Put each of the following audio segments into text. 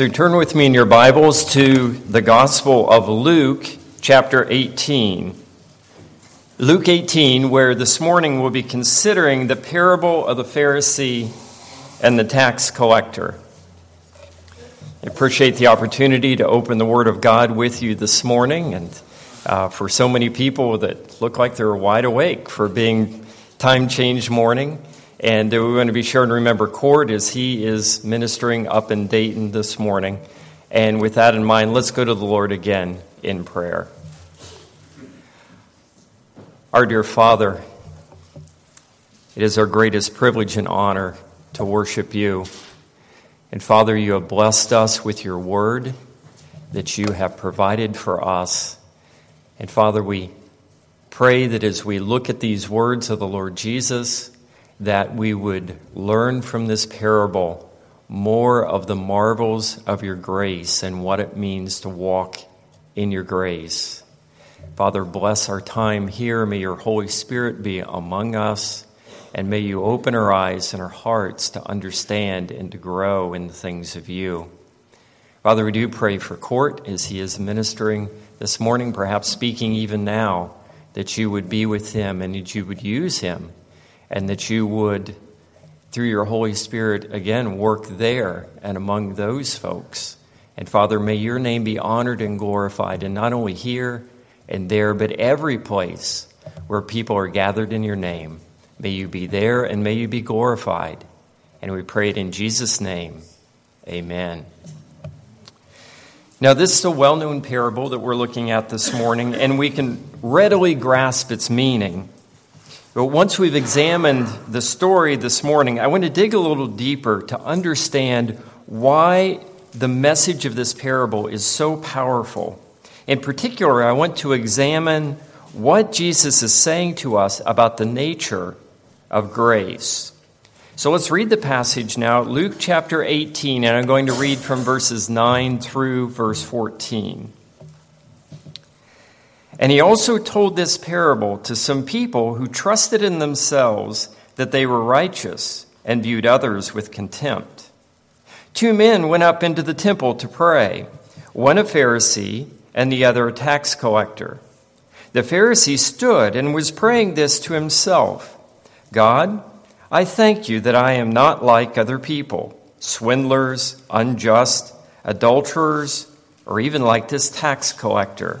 So turn with me in your Bibles to the Gospel of Luke, chapter 18. Luke 18, where this morning we'll be considering the parable of the Pharisee and the tax collector. I appreciate the opportunity to open the Word of God with you this morning, and uh, for so many people that look like they're wide awake for being time change morning. And we want to be sure and remember Cord as he is ministering up in Dayton this morning. And with that in mind, let's go to the Lord again in prayer. Our dear Father, it is our greatest privilege and honor to worship you. And Father, you have blessed us with your word that you have provided for us. And Father, we pray that as we look at these words of the Lord Jesus, that we would learn from this parable more of the marvels of your grace and what it means to walk in your grace. Father, bless our time here. May your Holy Spirit be among us, and may you open our eyes and our hearts to understand and to grow in the things of you. Father, we do pray for Court as he is ministering this morning, perhaps speaking even now, that you would be with him and that you would use him and that you would, through your Holy Spirit, again, work there and among those folks. And Father, may your name be honored and glorified, and not only here and there, but every place where people are gathered in your name. May you be there and may you be glorified. And we pray it in Jesus' name. Amen. Now, this is a well known parable that we're looking at this morning, and we can readily grasp its meaning. But once we've examined the story this morning, I want to dig a little deeper to understand why the message of this parable is so powerful. In particular, I want to examine what Jesus is saying to us about the nature of grace. So let's read the passage now, Luke chapter 18, and I'm going to read from verses 9 through verse 14. And he also told this parable to some people who trusted in themselves that they were righteous and viewed others with contempt. Two men went up into the temple to pray, one a Pharisee and the other a tax collector. The Pharisee stood and was praying this to himself God, I thank you that I am not like other people, swindlers, unjust, adulterers, or even like this tax collector.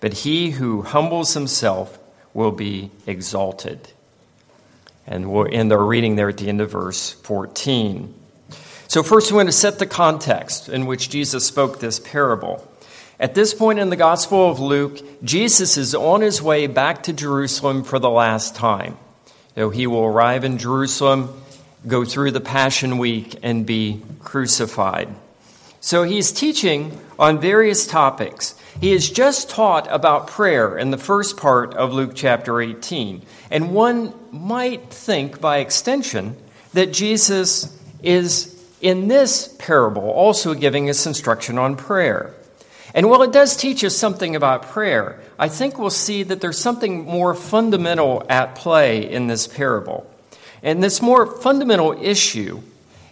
but he who humbles himself will be exalted. And we'll end our reading there at the end of verse 14. So, first, we want to set the context in which Jesus spoke this parable. At this point in the Gospel of Luke, Jesus is on his way back to Jerusalem for the last time. So he will arrive in Jerusalem, go through the Passion Week, and be crucified. So he's teaching on various topics. He has just taught about prayer in the first part of Luke chapter 18. And one might think, by extension, that Jesus is in this parable also giving us instruction on prayer. And while it does teach us something about prayer, I think we'll see that there's something more fundamental at play in this parable. And this more fundamental issue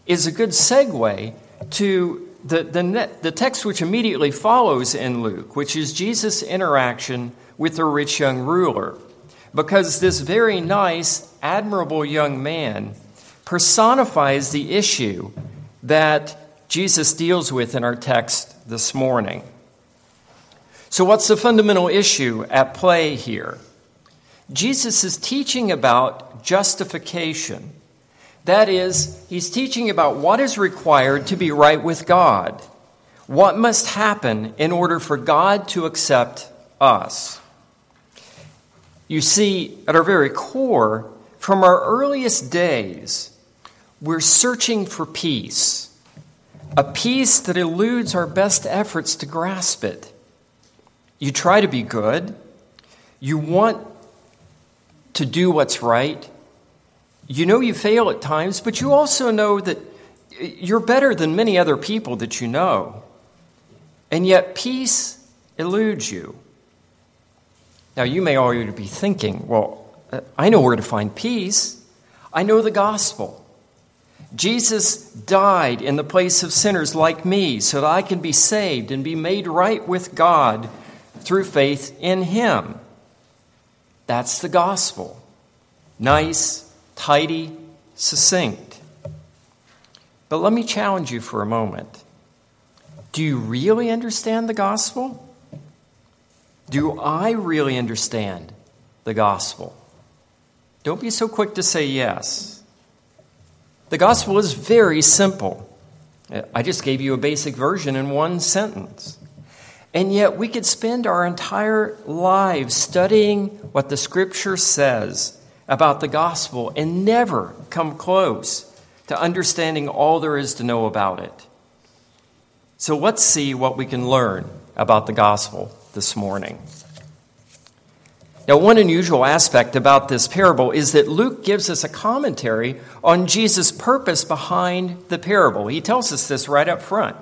is a good segue to the, the, the text which immediately follows in Luke, which is Jesus' interaction with the rich young ruler. Because this very nice, admirable young man personifies the issue that Jesus deals with in our text this morning. So, what's the fundamental issue at play here? Jesus is teaching about justification. That is, he's teaching about what is required to be right with God. What must happen in order for God to accept us? You see, at our very core, from our earliest days, we're searching for peace. a peace that eludes our best efforts to grasp it. You try to be good, you want to do what's right. You know you fail at times, but you also know that you're better than many other people that you know. And yet, peace eludes you. Now, you may already be thinking, well, uh, I know where to find peace. I know the gospel. Jesus died in the place of sinners like me so that I can be saved and be made right with God through faith in Him. That's the gospel. Nice, tidy, succinct. But let me challenge you for a moment. Do you really understand the gospel? Do I really understand the gospel? Don't be so quick to say yes. The gospel is very simple. I just gave you a basic version in one sentence. And yet, we could spend our entire lives studying what the scripture says about the gospel and never come close to understanding all there is to know about it. So, let's see what we can learn about the gospel this morning. Now, one unusual aspect about this parable is that Luke gives us a commentary on Jesus' purpose behind the parable. He tells us this right up front.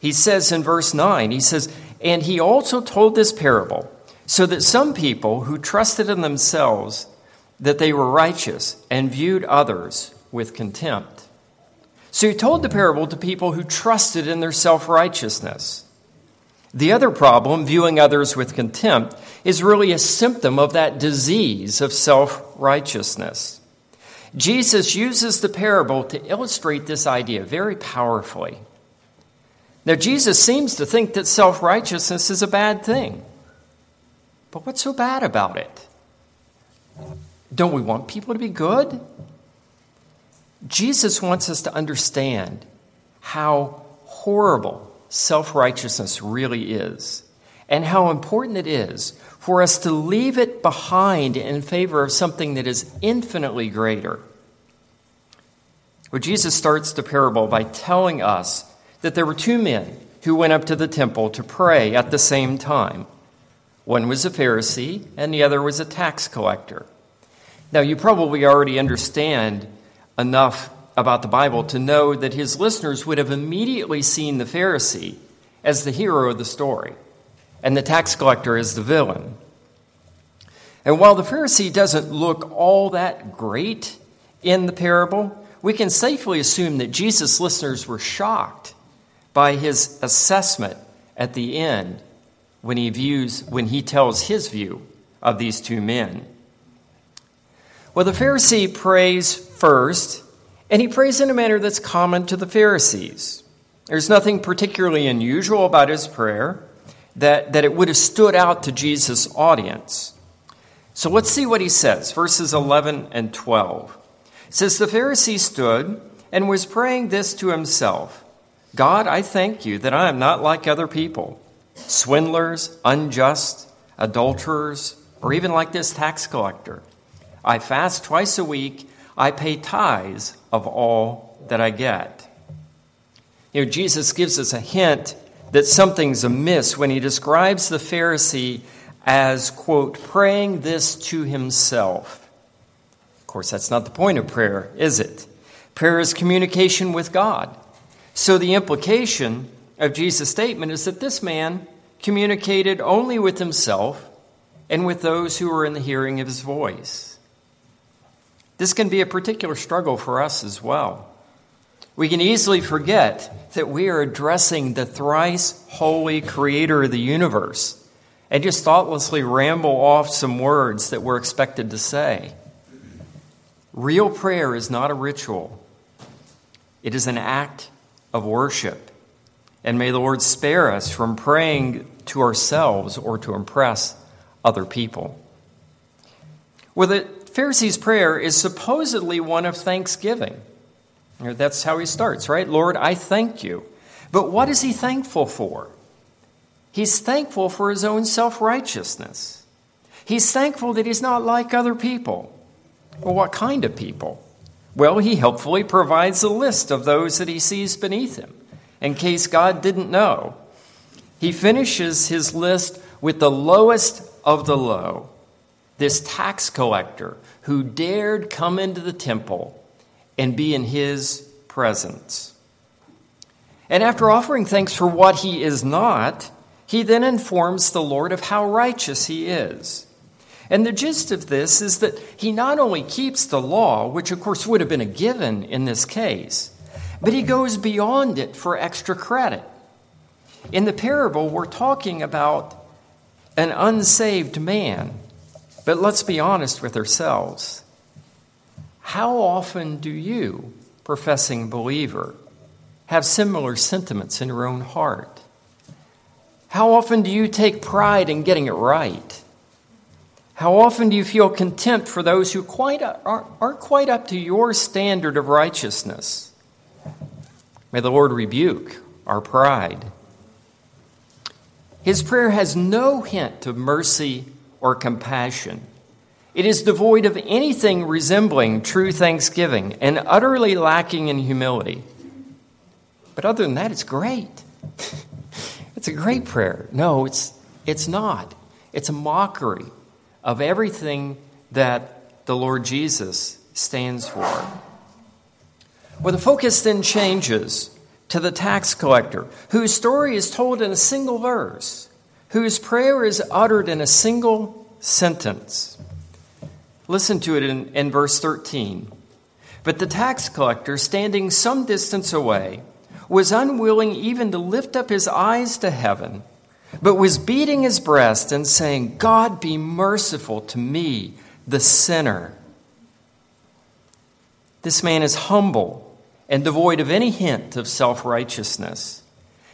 He says in verse 9, he says, And he also told this parable so that some people who trusted in themselves that they were righteous and viewed others with contempt. So he told the parable to people who trusted in their self righteousness. The other problem, viewing others with contempt, is really a symptom of that disease of self righteousness. Jesus uses the parable to illustrate this idea very powerfully. Now, Jesus seems to think that self righteousness is a bad thing. But what's so bad about it? Don't we want people to be good? Jesus wants us to understand how horrible self righteousness really is and how important it is for us to leave it behind in favor of something that is infinitely greater. Well, Jesus starts the parable by telling us that there were two men who went up to the temple to pray at the same time. One was a Pharisee, and the other was a tax collector. Now, you probably already understand enough about the Bible to know that his listeners would have immediately seen the Pharisee as the hero of the story and the tax collector as the villain. And while the Pharisee doesn't look all that great in the parable, we can safely assume that Jesus' listeners were shocked by his assessment at the end when he views when he tells his view of these two men. Well, the Pharisee prays first, and he prays in a manner that's common to the Pharisees. There's nothing particularly unusual about his prayer that, that it would have stood out to Jesus' audience. So let's see what he says, verses 11 and 12. It says, The Pharisee stood and was praying this to himself God, I thank you that I am not like other people, swindlers, unjust, adulterers, or even like this tax collector. I fast twice a week. I pay tithes of all that I get. You know, Jesus gives us a hint that something's amiss when he describes the Pharisee as, quote, praying this to himself. Of course, that's not the point of prayer, is it? Prayer is communication with God. So the implication of Jesus' statement is that this man communicated only with himself and with those who were in the hearing of his voice. This can be a particular struggle for us as well. We can easily forget that we are addressing the thrice holy creator of the universe and just thoughtlessly ramble off some words that we're expected to say. Real prayer is not a ritual, it is an act of worship. And may the Lord spare us from praying to ourselves or to impress other people. With it, Pharisee's prayer is supposedly one of thanksgiving. That's how he starts, right? Lord, I thank you. But what is he thankful for? He's thankful for his own self righteousness. He's thankful that he's not like other people. Well, what kind of people? Well, he helpfully provides a list of those that he sees beneath him, in case God didn't know. He finishes his list with the lowest of the low, this tax collector who dared come into the temple and be in his presence. And after offering thanks for what he is not, he then informs the Lord of how righteous he is. And the gist of this is that he not only keeps the law, which of course would have been a given in this case, but he goes beyond it for extra credit. In the parable, we're talking about an unsaved man. But let's be honest with ourselves. How often do you, professing believer, have similar sentiments in your own heart? How often do you take pride in getting it right? How often do you feel contempt for those who quite aren't quite up to your standard of righteousness? May the Lord rebuke our pride. His prayer has no hint of mercy or compassion. It is devoid of anything resembling true thanksgiving and utterly lacking in humility. But other than that, it's great. it's a great prayer. No, it's, it's not. It's a mockery of everything that the Lord Jesus stands for. Well, the focus then changes to the tax collector, whose story is told in a single verse, whose prayer is uttered in a single sentence. Listen to it in, in verse 13. But the tax collector, standing some distance away, was unwilling even to lift up his eyes to heaven but was beating his breast and saying, God be merciful to me, the sinner. This man is humble and devoid of any hint of self righteousness.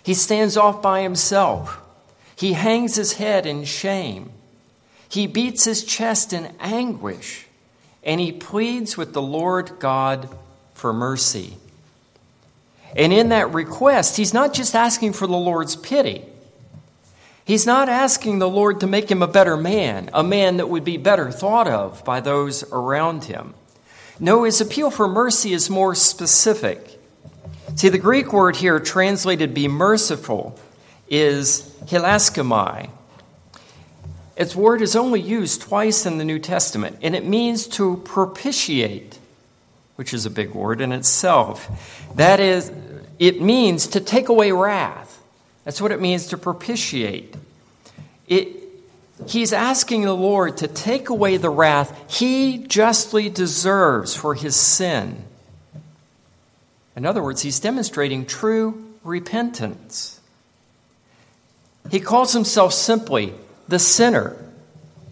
He stands off by himself. He hangs his head in shame. He beats his chest in anguish. And he pleads with the Lord God for mercy. And in that request, he's not just asking for the Lord's pity. He's not asking the Lord to make him a better man, a man that would be better thought of by those around him. No, his appeal for mercy is more specific. See, the Greek word here translated be merciful is hilaskomai. Its word is only used twice in the New Testament, and it means to propitiate, which is a big word in itself. That is, it means to take away wrath. That's what it means to propitiate. It, he's asking the Lord to take away the wrath he justly deserves for his sin. In other words, he's demonstrating true repentance. He calls himself simply the sinner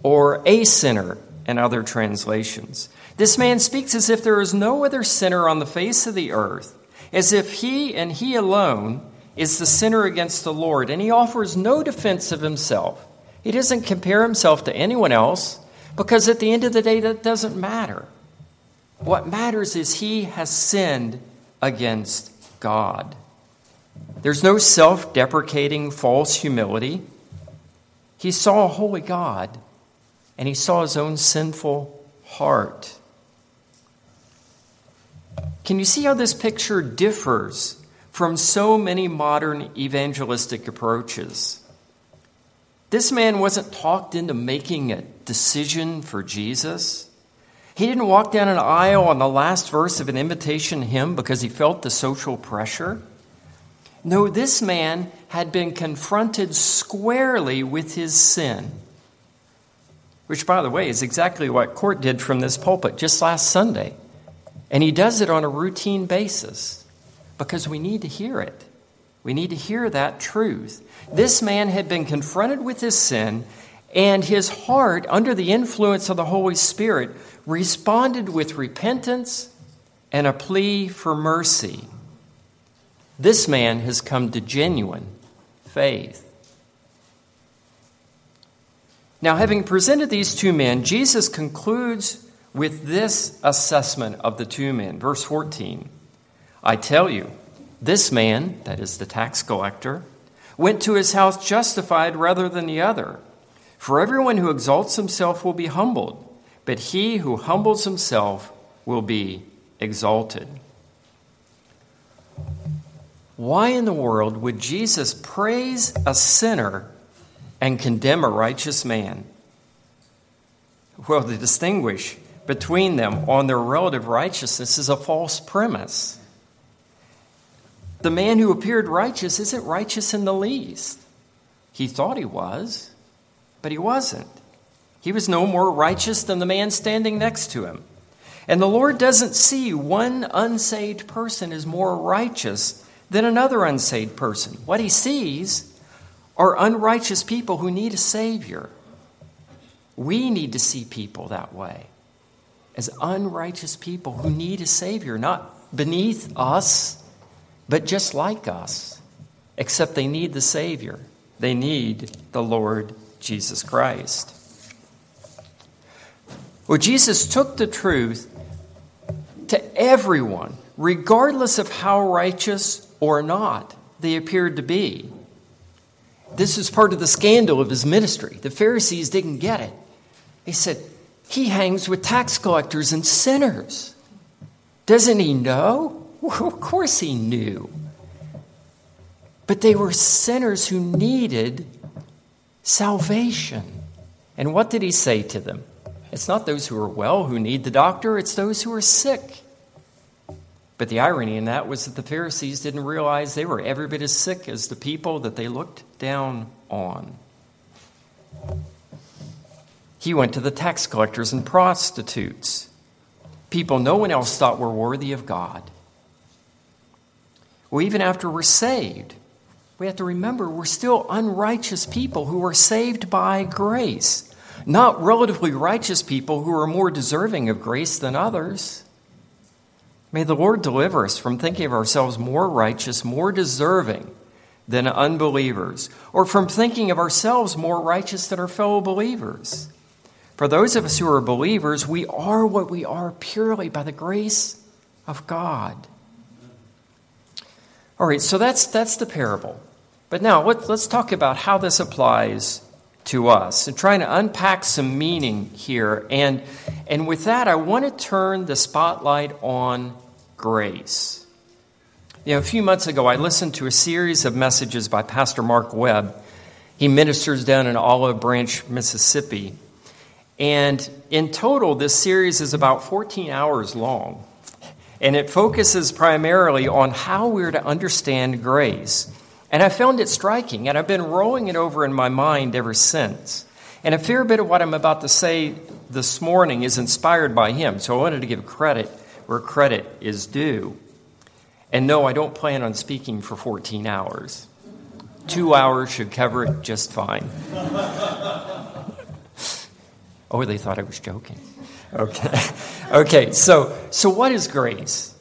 or a sinner in other translations. This man speaks as if there is no other sinner on the face of the earth, as if he and he alone is the sinner against the Lord, and he offers no defense of himself. He doesn't compare himself to anyone else because at the end of the day, that doesn't matter. What matters is he has sinned against God. There's no self deprecating false humility. He saw a holy God and he saw his own sinful heart. Can you see how this picture differs from so many modern evangelistic approaches. This man wasn't talked into making a decision for Jesus. He didn't walk down an aisle on the last verse of an invitation hymn because he felt the social pressure. No, this man had been confronted squarely with his sin, which, by the way, is exactly what Court did from this pulpit just last Sunday. And he does it on a routine basis because we need to hear it. We need to hear that truth. This man had been confronted with his sin, and his heart, under the influence of the Holy Spirit, responded with repentance and a plea for mercy. This man has come to genuine faith. Now, having presented these two men, Jesus concludes with this assessment of the two men. Verse 14. I tell you, this man, that is the tax collector, went to his house justified rather than the other. For everyone who exalts himself will be humbled, but he who humbles himself will be exalted. Why in the world would Jesus praise a sinner and condemn a righteous man? Well, to distinguish between them on their relative righteousness is a false premise. The man who appeared righteous isn't righteous in the least. He thought he was, but he wasn't. He was no more righteous than the man standing next to him. And the Lord doesn't see one unsaved person as more righteous than another unsaved person. What he sees are unrighteous people who need a Savior. We need to see people that way as unrighteous people who need a Savior, not beneath us, but just like us, except they need the Savior. They need the Lord Jesus Christ. Well, Jesus took the truth to everyone, regardless of how righteous or not they appeared to be. This is part of the scandal of his ministry. The Pharisees didn't get it. They said, He hangs with tax collectors and sinners. Doesn't he know? Well, of course he knew. But they were sinners who needed salvation. And what did he say to them? It's not those who are well who need the doctor, it's those who are sick. But the irony in that was that the Pharisees didn't realize they were every bit as sick as the people that they looked down on. He went to the tax collectors and prostitutes, people no one else thought were worthy of God. Well, even after we're saved, we have to remember we're still unrighteous people who are saved by grace, not relatively righteous people who are more deserving of grace than others. May the Lord deliver us from thinking of ourselves more righteous, more deserving than unbelievers, or from thinking of ourselves more righteous than our fellow believers. For those of us who are believers, we are what we are purely by the grace of God. All right, so that's, that's the parable. But now let, let's talk about how this applies to us and trying to unpack some meaning here. And, and with that, I want to turn the spotlight on grace. You know, a few months ago, I listened to a series of messages by Pastor Mark Webb. He ministers down in Olive Branch, Mississippi. And in total, this series is about 14 hours long. And it focuses primarily on how we're to understand grace. And I found it striking, and I've been rolling it over in my mind ever since. And a fair bit of what I'm about to say this morning is inspired by him, so I wanted to give credit where credit is due. And no, I don't plan on speaking for 14 hours. Two hours should cover it just fine. oh, they thought I was joking. Okay. Okay, so, so what is grace?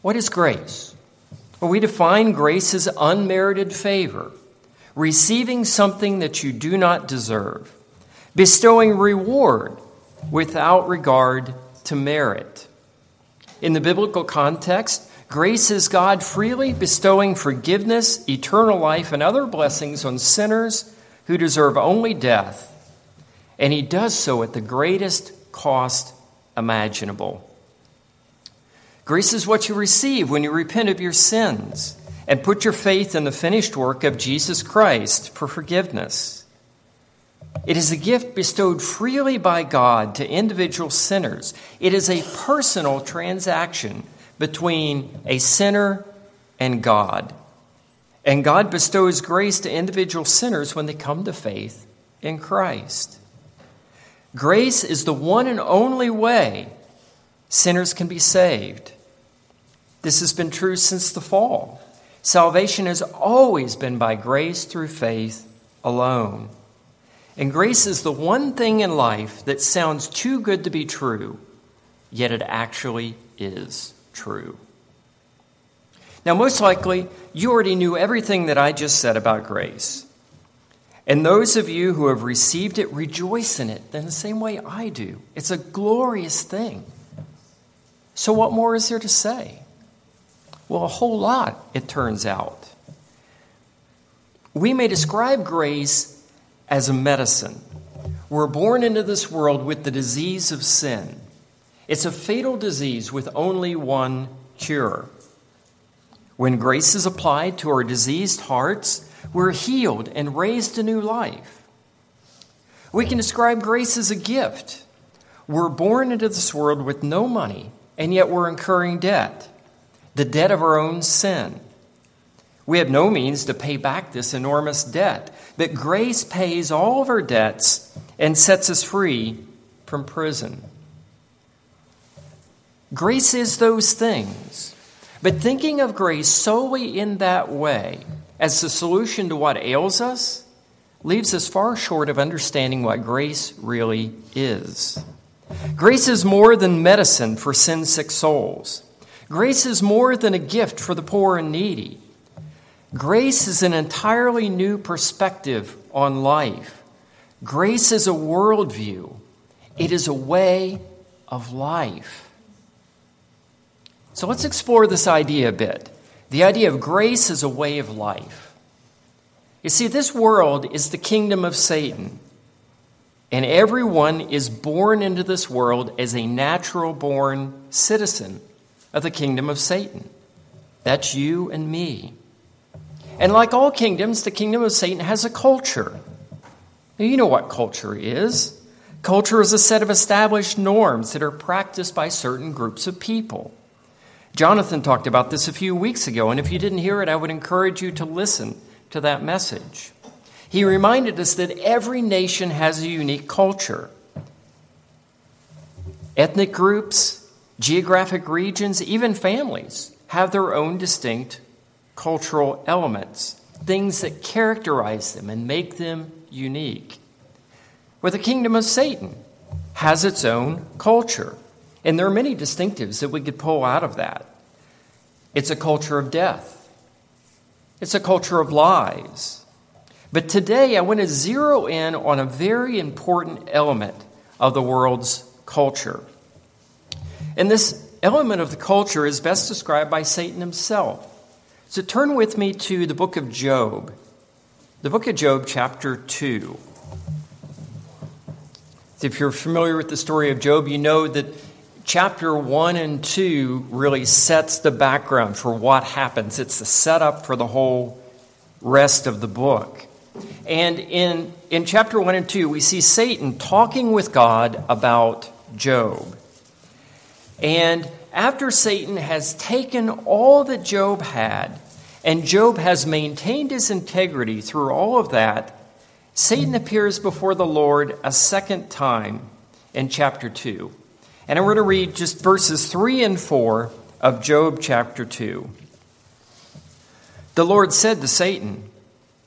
What is grace? Well, we define grace as unmerited favor, receiving something that you do not deserve, bestowing reward without regard to merit. In the biblical context, grace is God freely bestowing forgiveness, eternal life, and other blessings on sinners who deserve only death. And He does so at the greatest cost imaginable. Grace is what you receive when you repent of your sins and put your faith in the finished work of Jesus Christ for forgiveness. It is a gift bestowed freely by God to individual sinners. It is a personal transaction between a sinner and God. And God bestows grace to individual sinners when they come to faith in Christ. Grace is the one and only way sinners can be saved. This has been true since the fall. Salvation has always been by grace through faith alone. And grace is the one thing in life that sounds too good to be true, yet it actually is true. Now, most likely, you already knew everything that I just said about grace. And those of you who have received it, rejoice in it in the same way I do. It's a glorious thing. So, what more is there to say? Well, a whole lot, it turns out. We may describe grace as a medicine. We're born into this world with the disease of sin. It's a fatal disease with only one cure. When grace is applied to our diseased hearts, we're healed and raised to new life. We can describe grace as a gift. We're born into this world with no money, and yet we're incurring debt the debt of our own sin. We have no means to pay back this enormous debt, but grace pays all of our debts and sets us free from prison. Grace is those things. But thinking of grace solely in that way, as the solution to what ails us, leaves us far short of understanding what grace really is. Grace is more than medicine for sin sick souls. Grace is more than a gift for the poor and needy. Grace is an entirely new perspective on life. Grace is a worldview, it is a way of life. So let's explore this idea a bit. The idea of grace as a way of life. You see, this world is the kingdom of Satan, and everyone is born into this world as a natural born citizen of the kingdom of Satan. That's you and me. And like all kingdoms, the kingdom of Satan has a culture. You know what culture is. Culture is a set of established norms that are practiced by certain groups of people. Jonathan talked about this a few weeks ago, and if you didn't hear it, I would encourage you to listen to that message. He reminded us that every nation has a unique culture. Ethnic groups, geographic regions, even families have their own distinct cultural elements, things that characterize them and make them unique. Where the kingdom of Satan has its own culture. And there are many distinctives that we could pull out of that. It's a culture of death, it's a culture of lies. But today I want to zero in on a very important element of the world's culture. And this element of the culture is best described by Satan himself. So turn with me to the book of Job, the book of Job, chapter 2. If you're familiar with the story of Job, you know that chapter 1 and 2 really sets the background for what happens. It's the setup for the whole rest of the book. And in, in chapter 1 and 2, we see Satan talking with God about Job. And after Satan has taken all that Job had, and Job has maintained his integrity through all of that, Satan appears before the Lord a second time in chapter 2. And I'm going to read just verses 3 and 4 of Job chapter 2. The Lord said to Satan,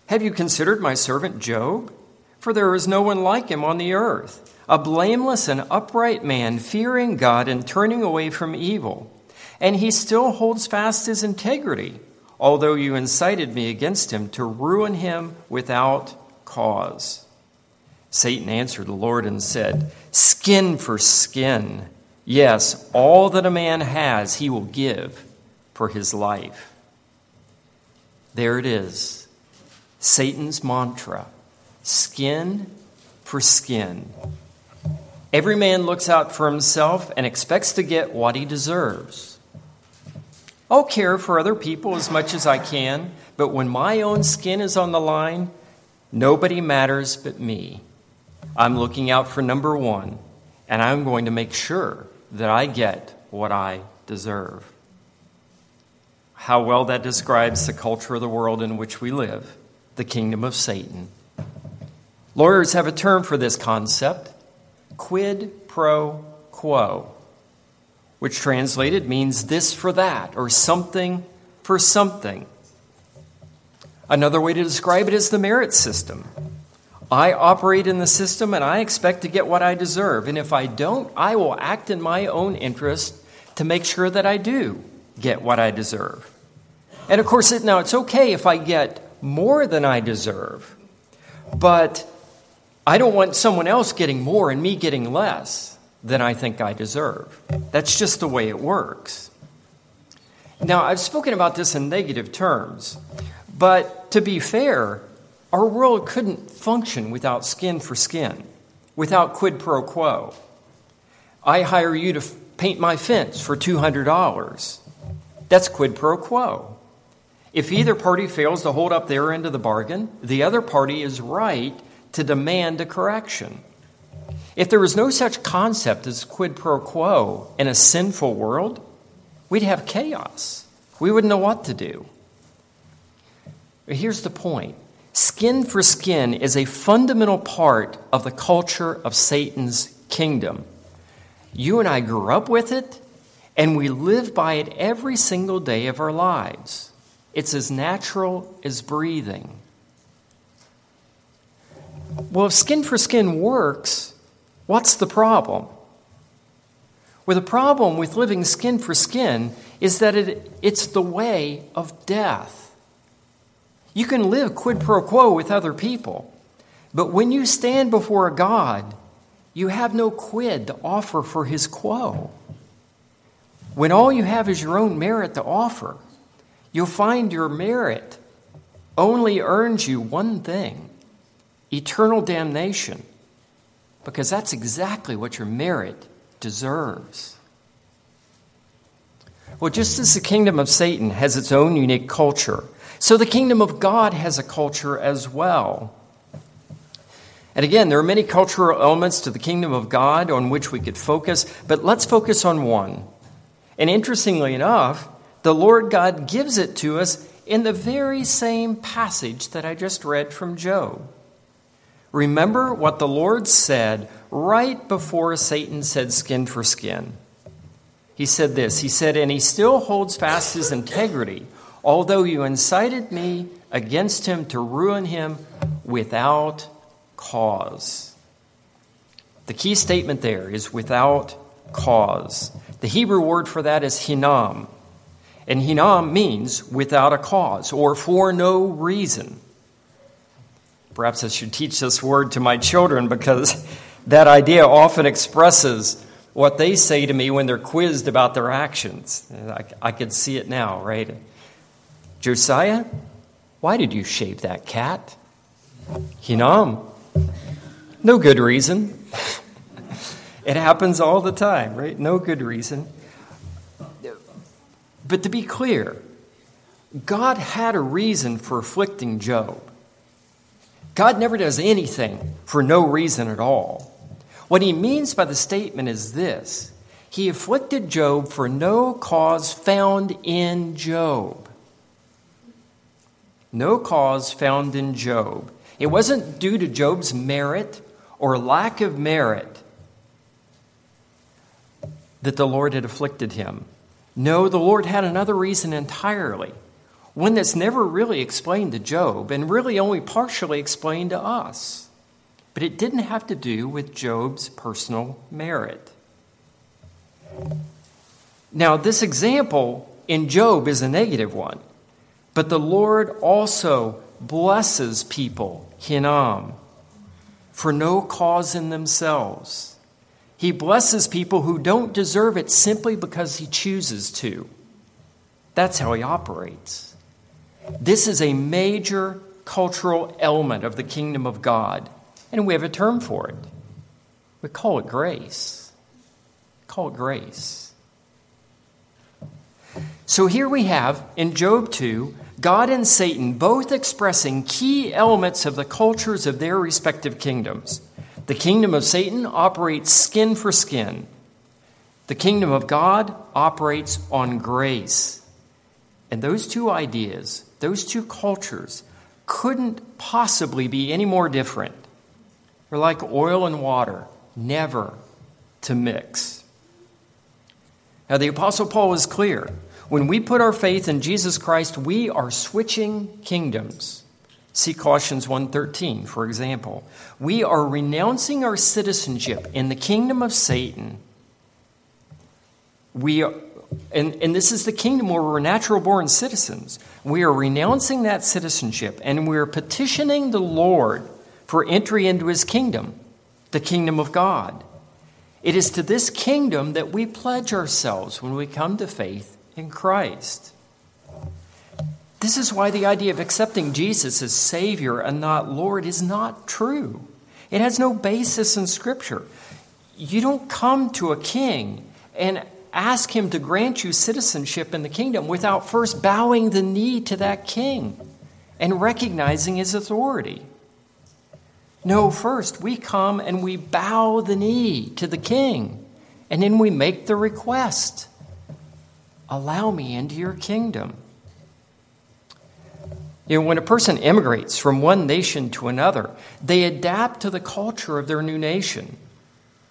Have you considered my servant Job? For there is no one like him on the earth a blameless and upright man, fearing God and turning away from evil. And he still holds fast his integrity, although you incited me against him to ruin him without cause. Satan answered the Lord and said, Skin for skin. Yes, all that a man has, he will give for his life. There it is Satan's mantra skin for skin. Every man looks out for himself and expects to get what he deserves. I'll care for other people as much as I can, but when my own skin is on the line, nobody matters but me. I'm looking out for number one, and I'm going to make sure that I get what I deserve. How well that describes the culture of the world in which we live, the kingdom of Satan. Lawyers have a term for this concept quid pro quo, which translated means this for that or something for something. Another way to describe it is the merit system. I operate in the system and I expect to get what I deserve. And if I don't, I will act in my own interest to make sure that I do get what I deserve. And of course, now it's okay if I get more than I deserve, but I don't want someone else getting more and me getting less than I think I deserve. That's just the way it works. Now, I've spoken about this in negative terms, but to be fair, our world couldn't function without skin for skin, without quid pro quo. I hire you to, paint my fence for $200. That's quid pro quo. If either party fails to hold up their end of the bargain, the other party is right to demand a correction. If there was no such concept as quid pro quo in a sinful world, we'd have chaos. We wouldn't know what to do. But here's the point skin for skin is a fundamental part of the culture of Satan's kingdom. You and I grew up with it, and we live by it every single day of our lives. It's as natural as breathing. Well, if skin for skin works, what's the problem? Well, the problem with living skin for skin is that it, it's the way of death. You can live quid pro quo with other people, but when you stand before a God, you have no quid to offer for his quo. When all you have is your own merit to offer, you'll find your merit only earns you one thing eternal damnation, because that's exactly what your merit deserves. Well, just as the kingdom of Satan has its own unique culture, so the kingdom of God has a culture as well. And again, there are many cultural elements to the kingdom of God on which we could focus, but let's focus on one. And interestingly enough, the Lord God gives it to us in the very same passage that I just read from Job. Remember what the Lord said right before Satan said skin for skin. He said this He said, And he still holds fast his integrity, although you incited me against him to ruin him without cause. The key statement there is without cause. The Hebrew word for that is hinam. And hinam means without a cause or for no reason. Perhaps I should teach this word to my children because that idea often expresses what they say to me when they're quizzed about their actions. I, I could see it now, right? Josiah, why did you shave that cat? Hinam, no good reason. it happens all the time, right? No good reason. But to be clear, God had a reason for afflicting Job. God never does anything for no reason at all. What he means by the statement is this He afflicted Job for no cause found in Job. No cause found in Job. It wasn't due to Job's merit or lack of merit that the Lord had afflicted him. No, the Lord had another reason entirely, one that's never really explained to Job and really only partially explained to us. But it didn't have to do with Job's personal merit. Now, this example in Job is a negative one, but the Lord also blesses people, Hinam, for no cause in themselves. He blesses people who don't deserve it simply because he chooses to. That's how he operates. This is a major cultural element of the kingdom of God, and we have a term for it. We call it grace. Call it grace. So here we have in Job 2 God and Satan both expressing key elements of the cultures of their respective kingdoms. The kingdom of Satan operates skin for skin, the kingdom of God operates on grace. And those two ideas, those two cultures, couldn't possibly be any more different. They're like oil and water, never to mix. Now, the Apostle Paul is clear. When we put our faith in Jesus Christ, we are switching kingdoms. See Colossians 1:13, for example. We are renouncing our citizenship in the kingdom of Satan. We are, and, and this is the kingdom where we're natural born citizens. We are renouncing that citizenship and we are petitioning the Lord for entry into his kingdom, the kingdom of God. It is to this kingdom that we pledge ourselves when we come to faith in Christ. This is why the idea of accepting Jesus as Savior and not Lord is not true. It has no basis in Scripture. You don't come to a king and ask him to grant you citizenship in the kingdom without first bowing the knee to that king and recognizing his authority. No, first we come and we bow the knee to the king, and then we make the request Allow me into your kingdom. You know, when a person immigrates from one nation to another, they adapt to the culture of their new nation.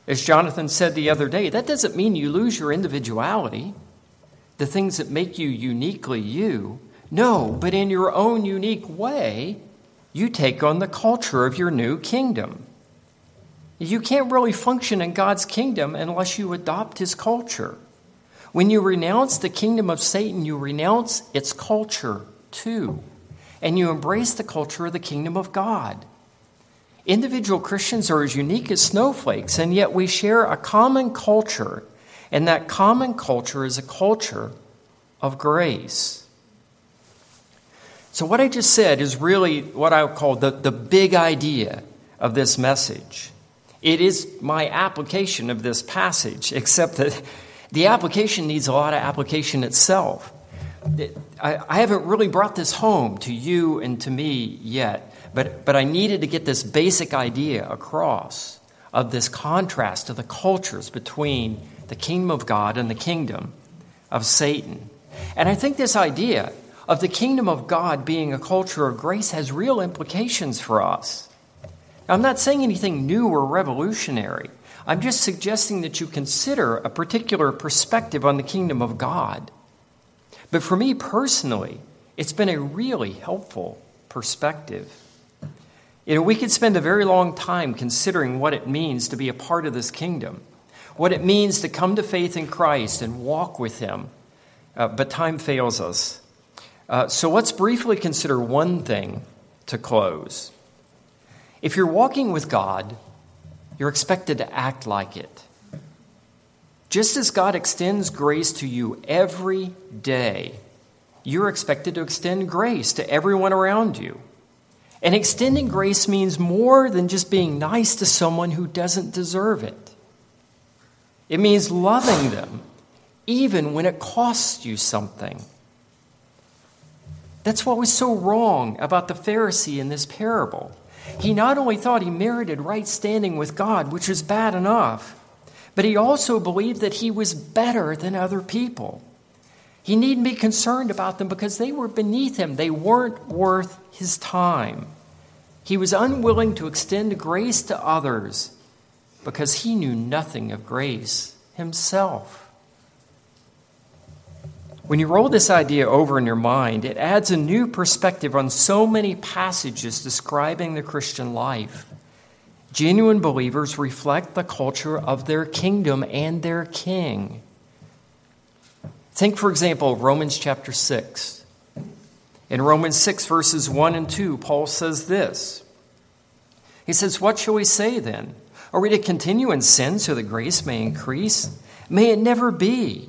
As Jonathan said the other day, that doesn't mean you lose your individuality, the things that make you uniquely you. No, but in your own unique way, you take on the culture of your new kingdom. You can't really function in God's kingdom unless you adopt his culture. When you renounce the kingdom of Satan, you renounce its culture too and you embrace the culture of the kingdom of God. Individual Christians are as unique as snowflakes, and yet we share a common culture, and that common culture is a culture of grace. So, what I just said is really what I would call the, the big idea of this message. It is my application of this passage, except that the application needs a lot of application itself. I, I haven't really brought this home to you and to me yet, but, but I needed to get this basic idea across of this contrast of the cultures between the kingdom of God and the kingdom of Satan. And I think this idea of the kingdom of God being a culture of grace has real implications for us. I'm not saying anything new or revolutionary. I'm just suggesting that you consider a particular perspective on the kingdom of God but for me personally, it's been a really helpful perspective. You know, we could spend a very long time considering what it means to be a part of this kingdom, what it means to come to faith in Christ and walk with Him, uh, but time fails us. Uh, so let's briefly consider one thing to close. If you're walking with God, you're expected to act like it. Just as God extends grace to you every day, you're expected to extend grace to everyone around you. And extending grace means more than just being nice to someone who doesn't deserve it. It means loving them, even when it costs you something. That's what was so wrong about the Pharisee in this parable. He not only thought he merited right standing with God, which was bad enough, but he also believed that he was better than other people. He needn't be concerned about them because they were beneath him, they weren't worth his time. He was unwilling to extend grace to others because he knew nothing of grace himself. When you roll this idea over in your mind, it adds a new perspective on so many passages describing the Christian life. Genuine believers reflect the culture of their kingdom and their king. Think, for example, of Romans chapter 6. In Romans 6, verses 1 and 2, Paul says this He says, What shall we say then? Are we to continue in sin so that grace may increase? May it never be.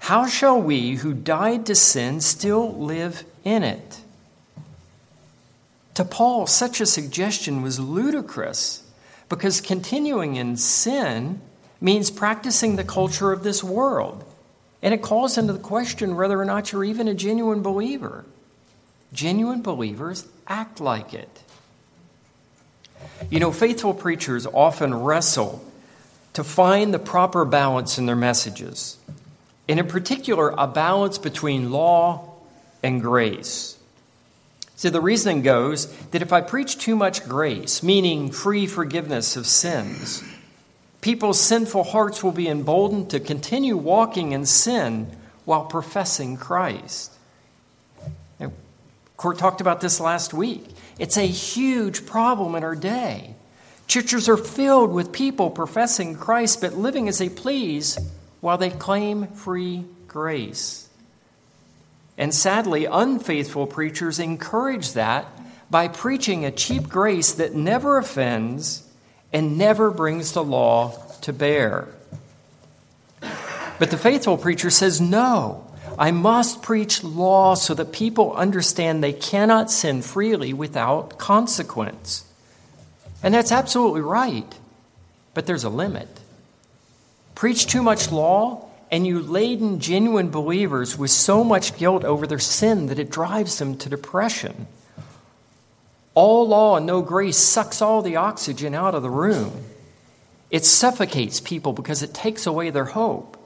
How shall we who died to sin still live in it? To Paul, such a suggestion was ludicrous because continuing in sin means practicing the culture of this world. And it calls into the question whether or not you're even a genuine believer. Genuine believers act like it. You know, faithful preachers often wrestle to find the proper balance in their messages, and in particular, a balance between law and grace. So the reasoning goes that if I preach too much grace, meaning free forgiveness of sins, people's sinful hearts will be emboldened to continue walking in sin while professing Christ. Now, Court talked about this last week. It's a huge problem in our day. Churches are filled with people professing Christ but living as they please while they claim free grace. And sadly, unfaithful preachers encourage that by preaching a cheap grace that never offends and never brings the law to bear. But the faithful preacher says, No, I must preach law so that people understand they cannot sin freely without consequence. And that's absolutely right, but there's a limit. Preach too much law, and you laden genuine believers with so much guilt over their sin that it drives them to depression. All law and no grace sucks all the oxygen out of the room. It suffocates people because it takes away their hope.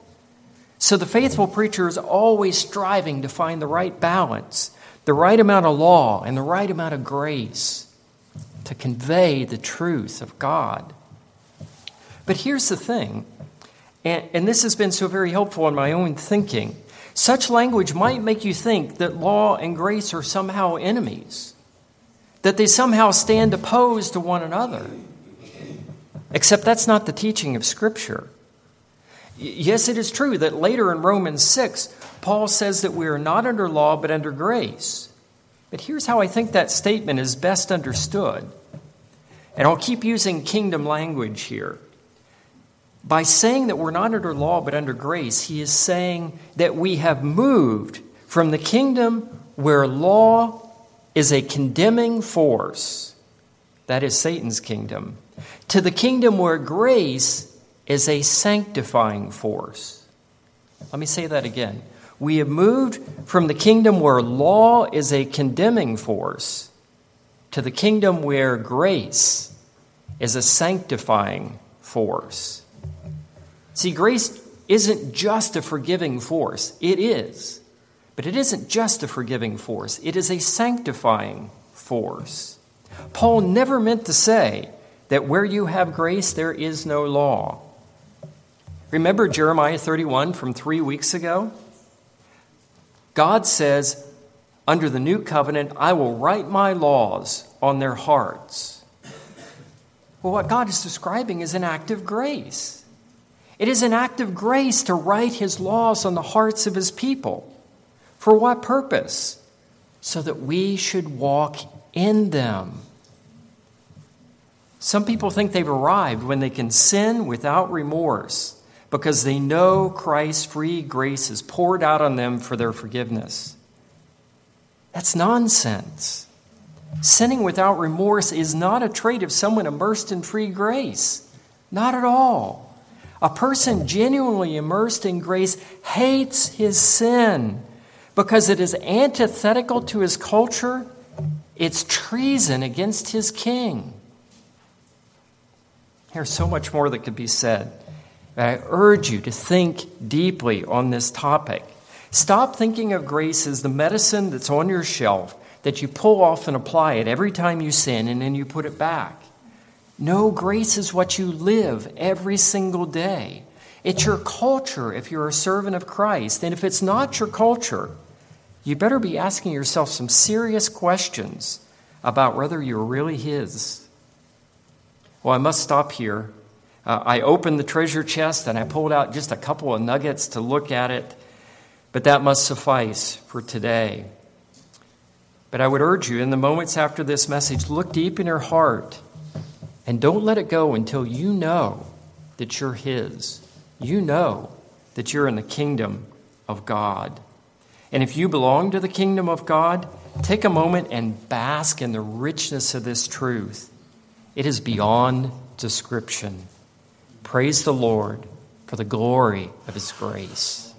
So the faithful preacher is always striving to find the right balance, the right amount of law, and the right amount of grace to convey the truth of God. But here's the thing, and, and this has been so very helpful in my own thinking. Such language might make you think that law and grace are somehow enemies, that they somehow stand opposed to one another. Except that's not the teaching of Scripture. Yes, it is true that later in Romans 6, Paul says that we are not under law but under grace. But here's how I think that statement is best understood. And I'll keep using kingdom language here. By saying that we're not under law but under grace, he is saying that we have moved from the kingdom where law is a condemning force, that is Satan's kingdom, to the kingdom where grace is a sanctifying force. Let me say that again. We have moved from the kingdom where law is a condemning force to the kingdom where grace is a sanctifying force. See, grace isn't just a forgiving force, it is. But it isn't just a forgiving force, it is a sanctifying force. Paul never meant to say that where you have grace, there is no law. Remember Jeremiah 31 from three weeks ago? God says, under the new covenant, I will write my laws on their hearts. Well, what God is describing is an act of grace. It is an act of grace to write his laws on the hearts of his people. For what purpose? So that we should walk in them. Some people think they've arrived when they can sin without remorse because they know Christ's free grace is poured out on them for their forgiveness. That's nonsense. Sinning without remorse is not a trait of someone immersed in free grace. Not at all. A person genuinely immersed in grace hates his sin because it is antithetical to his culture, it's treason against his king. There's so much more that could be said. I urge you to think deeply on this topic. Stop thinking of grace as the medicine that's on your shelf that you pull off and apply it every time you sin and then you put it back. No, grace is what you live every single day. It's your culture if you're a servant of Christ. And if it's not your culture, you better be asking yourself some serious questions about whether you're really His. Well, I must stop here. Uh, I opened the treasure chest and I pulled out just a couple of nuggets to look at it, but that must suffice for today. But I would urge you, in the moments after this message, look deep in your heart and don't let it go until you know that you're His. You know that you're in the kingdom of God. And if you belong to the kingdom of God, take a moment and bask in the richness of this truth. It is beyond description. Praise the Lord for the glory of his grace.